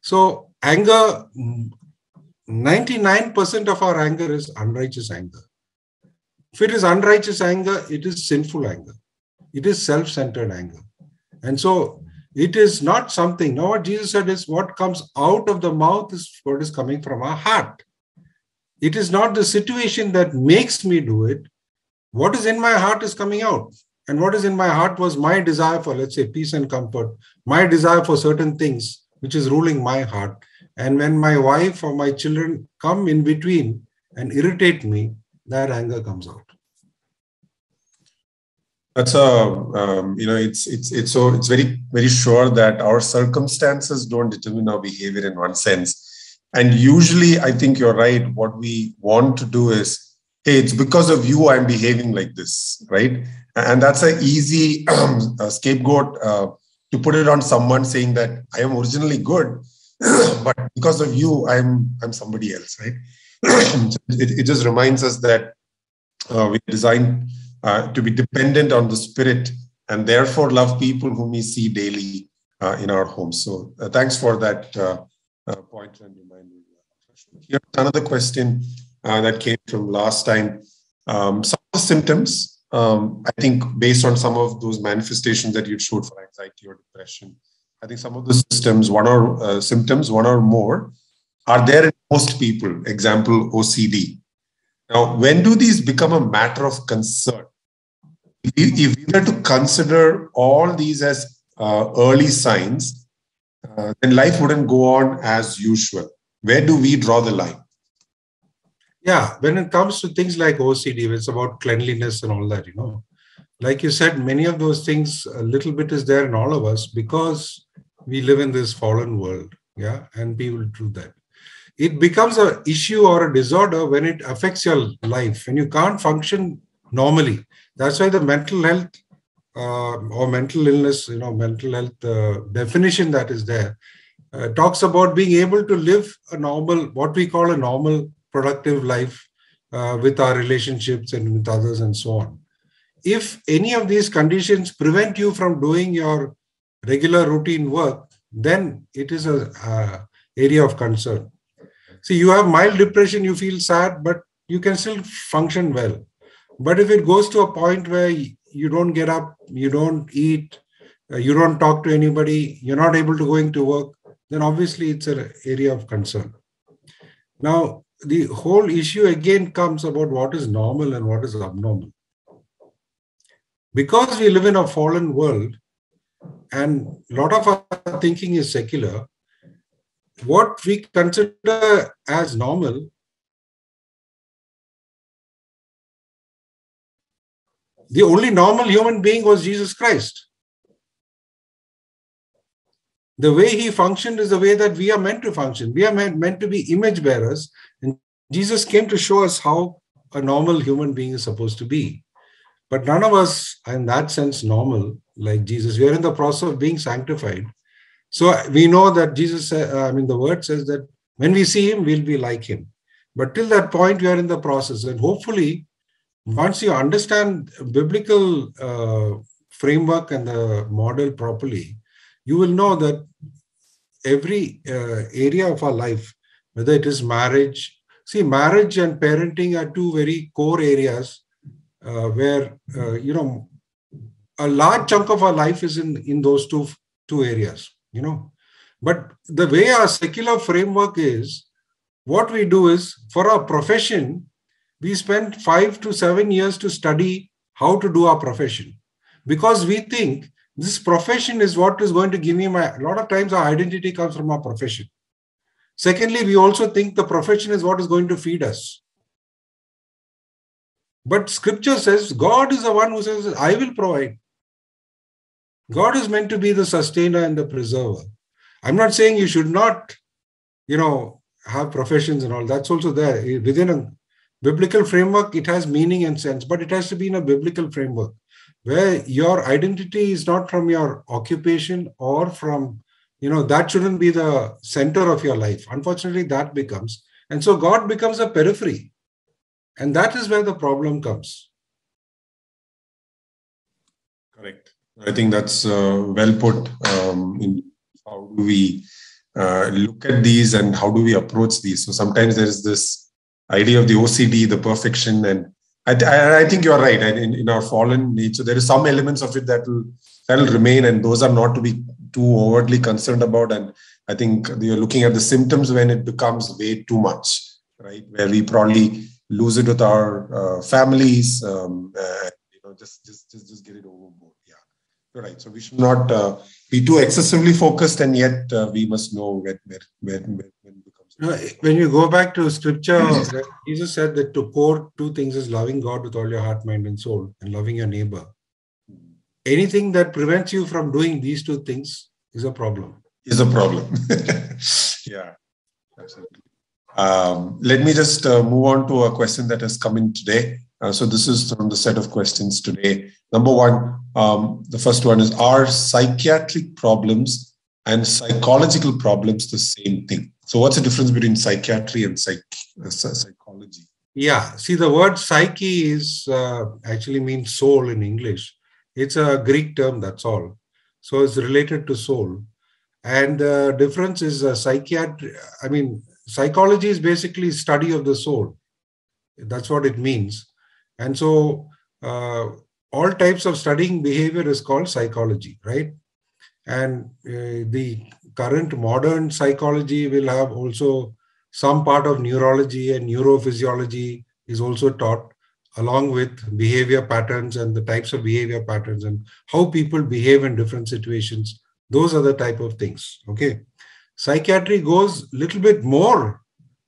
So, anger, 99% of our anger is unrighteous anger. If it is unrighteous anger, it is sinful anger. It is self centered anger. And so, it is not something. Now, what Jesus said is what comes out of the mouth is what is coming from our heart. It is not the situation that makes me do it. What is in my heart is coming out. And what is in my heart was my desire for, let's say, peace and comfort, my desire for certain things, which is ruling my heart. And when my wife or my children come in between and irritate me, that anger comes out that's a um, you know it's it's it's so it's very very sure that our circumstances don't determine our behavior in one sense. And usually i think you're right. What we want to do is hey it's because of you i'm behaving like this right? And that's an easy um, scapegoat uh, to put it on someone saying that i am originally good [CLEARS THROAT] but because of you i'm i'm somebody else right? [CLEARS THROAT] It, it just reminds us that uh, we designed uh, to be dependent on the Spirit and therefore love people whom we see daily uh, in our homes. So uh, thanks for that uh, uh, point and reminder. Here's another question that came from last time. Um, some of the symptoms, um, I think, based on some of those manifestations that you showed for anxiety or depression, I think some of the systems, one or symptoms, one or more, are there in most people. Example, OCD. Now, when do these become a matter of concern? If we were to consider all these as uh, early signs, uh, then life wouldn't go on as usual. Where do we draw the line? Yeah, when it comes to things like OCD, it's about cleanliness and all that, you know. Like you said, many of those things, a little bit is there in all of us because we live in this fallen world. Yeah, and people do that. It becomes an issue or a disorder when it affects your life, and you can't function normally. That's why the mental health uh, or mental illness, you know, mental health uh, definition that is there uh, talks about being able to live a normal, what we call a normal, productive life uh, with our relationships and with others and so on. If any of these conditions prevent you from doing your regular routine work, then it is a area of concern. See, you have mild depression, you feel sad, but you can still function well but if it goes to a point where you don't get up, you don't eat, uh, you don't talk to anybody, you're not able to going to work, then obviously it's an area of concern. Now, the whole issue again comes about what is normal and what is abnormal. Because we live in a fallen world and a lot of our thinking is secular, what we consider as normal the only normal human being was Jesus Christ. The way he functioned is the way that we are meant to function. We are meant, to be image bearers. And Jesus came to show us how a normal human being is supposed to be. But none of us are in that sense normal like Jesus. We are in the process of being sanctified. So we know that Jesus, uh, I mean, the word says that when we see him, we'll be like him. But till that point, we are in the process. And hopefully, once you understand biblical uh, framework and the model properly, you will know that every uh, area of our life, whether it is marriage, see, marriage and parenting are two very core areas uh, where, uh, you know, a large chunk of our life is in, in those two, two areas, you know. But the way our secular framework is, what we do is for our profession, we spend five to seven years to study how to do our profession because we think this profession is what is going to give me my a lot of times our identity comes from our profession. Secondly we also think the profession is what is going to feed us. But scripture says god is the one who says i will provide. God is meant to be the sustainer and the preserver. I'm not saying you should not you know have professions and all. That's also there within a biblical framework it has meaning and sense but it has to be in a biblical framework where your identity is not from your occupation or from you know that shouldn't be the center of your life. Unfortunately that becomes and so god becomes a periphery. And that is where the problem comes. Correct. I think that's uh, well put um, in how do we uh, look at these and how do we approach these. So sometimes there is this idea of the OCD, the perfection, and I, I think you're right. In, in our fallen nature, there is some elements of it that will that will remain, and those are not to be too overtly concerned about. And I think you're looking at the symptoms when it becomes way too much, right? Where we probably lose it with our uh, families, um, uh, you know, just just just just get it overboard. Yeah, you're right. So we should not uh, be too excessively focused, and yet uh, we must know where where where, where when when you go back to scripture, [LAUGHS] Jesus said that to core two things is loving God with all your heart, mind, and soul, and loving your neighbor. Anything that prevents you from doing these two things is a problem. Is a problem. [LAUGHS] yeah, absolutely. Um, let me just uh, move on to a question that has come in today. Uh, so this is from the set of questions today. Number one, um, the first one is: Are psychiatric problems and psychological problems the same thing? So, what's the difference between psychiatry and psych, uh, psychology? Yeah, see, the word psyche is uh, actually means soul in English. It's a Greek term, that's all. So, it's related to soul. And the difference is uh, psychiatry, I mean, psychology is basically study of the soul. That's what it means. And so, uh, all types of studying behavior is called psychology, right? And uh, the current modern psychology will have also some part of neurology and neurophysiology is also taught along with behavior patterns and the types of behavior patterns and how people behave in different situations. Those are the type of things okay? Psychiatry goes a little bit more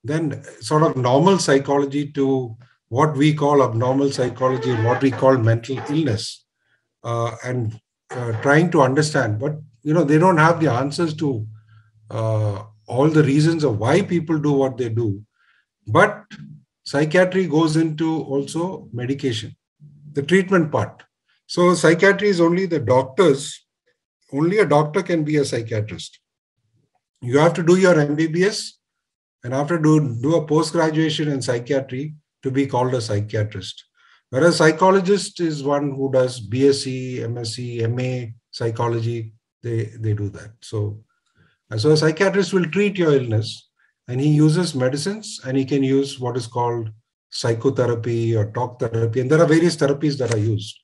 than sort of normal psychology to what we call abnormal psychology what we call mental illness uh, and uh, trying to understand. But you know they don't have the answers to uh, all the reasons of why people do what they do. But psychiatry goes into also medication the treatment part. So psychiatry is only the doctors only a doctor can be a psychiatrist. You have to do your mbbs and after do, do a post graduation in psychiatry to be called a psychiatrist. Whereas psychologist is one who does bsc msc ma psychology they they do that. So so a psychiatrist will treat your illness and he uses medicines and he can use what is called psychotherapy or talk therapy. And there are various therapies that are used.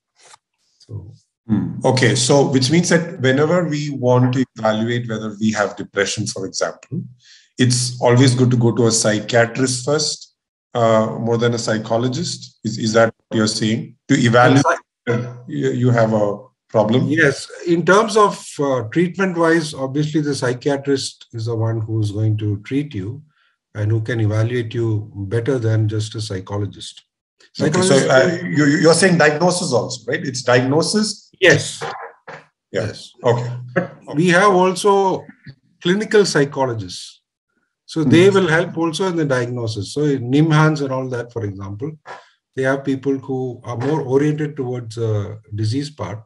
So hmm. okay. So which means that whenever we want to evaluate whether we have depression for example it's always good to go to a psychiatrist first uh, more than a psychologist. Is, is that what you're saying? To evaluate you have a problem? Yes. In terms of uh, treatment wise, obviously the psychiatrist is the one who's going to treat you and who can evaluate you better than just a psychologist. psychologist okay, so uh, you, you're saying diagnosis also, right? It's diagnosis? Yes. Yeah. Yes. Okay. But okay. we have also clinical psychologists. So they mm-hmm. will help also in the diagnosis. So NIMHANS and all that, for example, they have people who are more oriented towards uh, disease part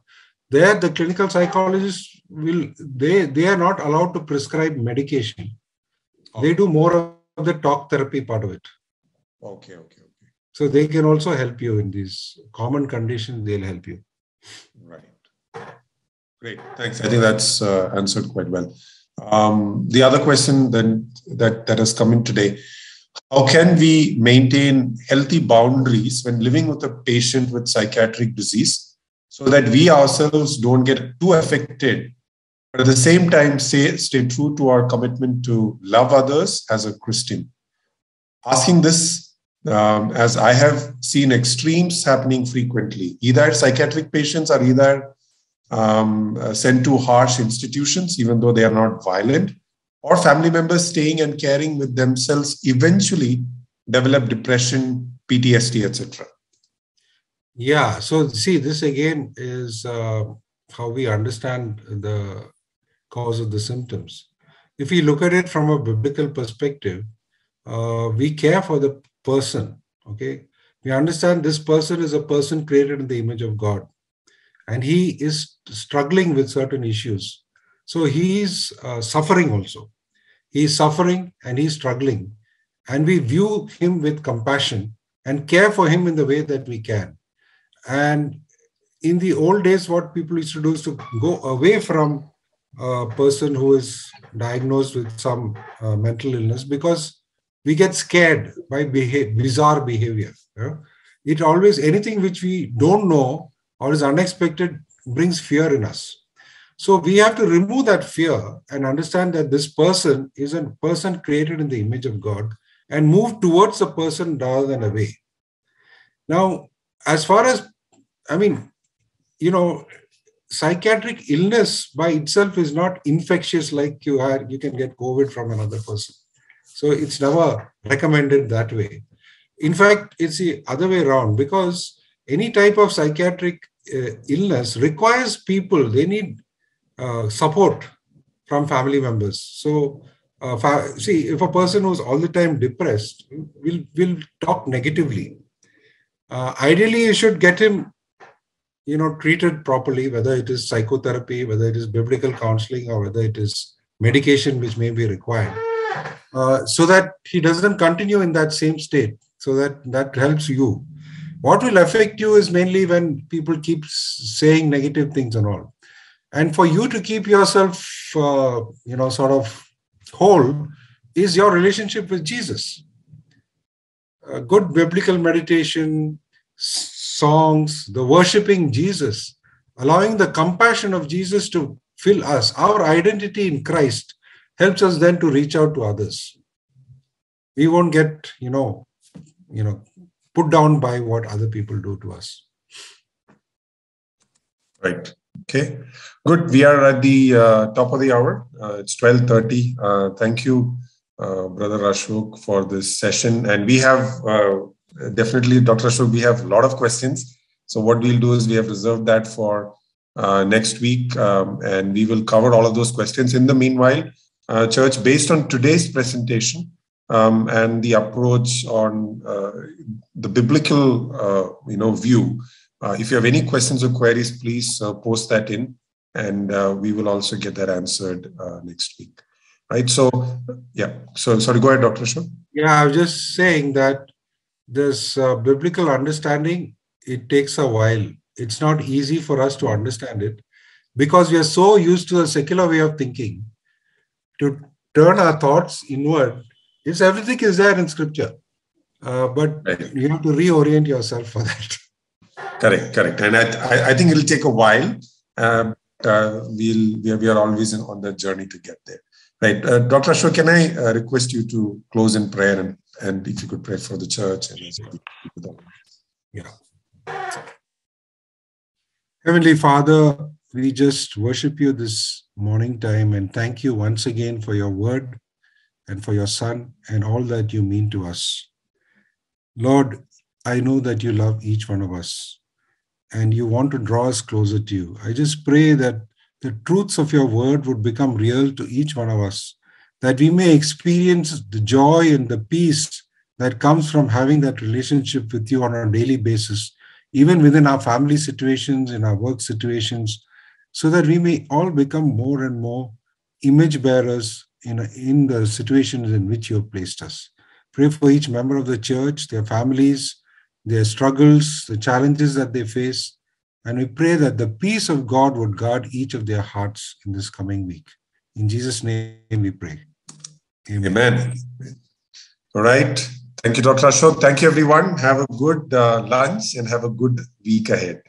there the clinical psychologists will they they are not allowed to prescribe medication okay. they do more of the talk therapy part of it okay okay okay So they can also help you in these common conditions, they'll help you. Right. Great. Thanks. I think that's uh, answered quite well. Um, the other question then that, that has come in today how can we maintain healthy boundaries when living with a patient with psychiatric disease so that we ourselves don't get too affected but at the same time say, stay true to our commitment to love others as a christian. Asking this um, as i have seen extremes happening frequently either psychiatric patients are either um, uh, sent to harsh institutions even though they are not violent or family members staying and caring with themselves eventually develop depression ptsd etc yeah so see this again is uh, how we understand the cause of the symptoms if we look at it from a biblical perspective uh, we care for the person okay we understand this person is a person created in the image of god and he is struggling with certain issues so he is uh, suffering also. He is suffering and he is struggling. And we view him with compassion and care for him in the way that we can. And in the old days, what people used to do is to go away from a person who is diagnosed with some uh, mental illness because we get scared by bizarre behavior. Yeah? It always, anything which we don't know or is unexpected brings fear in us. So we have to remove that fear and understand that this person is a person created in the image of God and move towards the person rather than away. Now, as far as, I mean, you know, psychiatric illness by itself is not infectious like you are, you can get COVID from another person. So it's never recommended that way. In fact, it's the other way around because any type of psychiatric uh, illness requires people, they need uh, support from family members. So, uh, fa- see, if a person who's all the time depressed will will talk negatively, uh, ideally you should get him, you know, treated properly. Whether it is psychotherapy, whether it is biblical counseling, or whether it is medication which may be required, uh, so that he doesn't continue in that same state. So that that helps you. What will affect you is mainly when people keep saying negative things and all and for you to keep yourself uh, you know sort of whole is your relationship with jesus a good biblical meditation songs the worshiping jesus allowing the compassion of jesus to fill us our identity in christ helps us then to reach out to others we won't get you know you know put down by what other people do to us right Okay, good. We are at the uh, top of the hour. Uh, it's 12.30. Uh, thank you, uh, Brother Ashok, for this session. And we have, uh, definitely, Dr. Ashok, we have a lot of questions. So what we'll do is we have reserved that for uh, next week, um, and we will cover all of those questions. In the meanwhile, Church, based on today's presentation um, and the approach on the biblical, you know, view, uh, if you have any questions or queries, please uh, post that in, and uh, we will also get that answered uh, next week. Right. So, yeah. So, sorry. Go ahead, Dr. Shaw. Yeah, I was just saying that this uh, biblical understanding it takes a while. It's not easy for us to understand it because we are so used to the secular way of thinking. To turn our thoughts inward, it's everything is there in Scripture, uh, but right. you have to reorient yourself for that. Correct, correct. And I, I think it'll take a while. Um, uh, we'll, we are, we are always on the journey to get there. Right. Uh, Dr. Ashok, can I uh, request you to close in prayer and, and if you could pray for the church? And yeah. Heavenly Father, we just worship you this morning time and thank you once again for your word and for your son and all that you mean to us. Lord, I know that you love each one of us and you want to draw us closer to you. I just pray that the truths of your word would become real to each one of us, that we may experience the joy and the peace that comes from having that relationship with you on a daily basis, even within our family situations, in our work situations, so that we may all become more and more image bearers in, in the situations in which you have placed us. Pray for each member of the church, their families, their struggles, the challenges that they face. And we pray that the peace of God would guard each of their hearts in this coming week. In Jesus' name we pray. Amen. Amen. All right. Thank you, Dr. Ashok. Thank you, everyone. Have a good uh, lunch and have a good week ahead.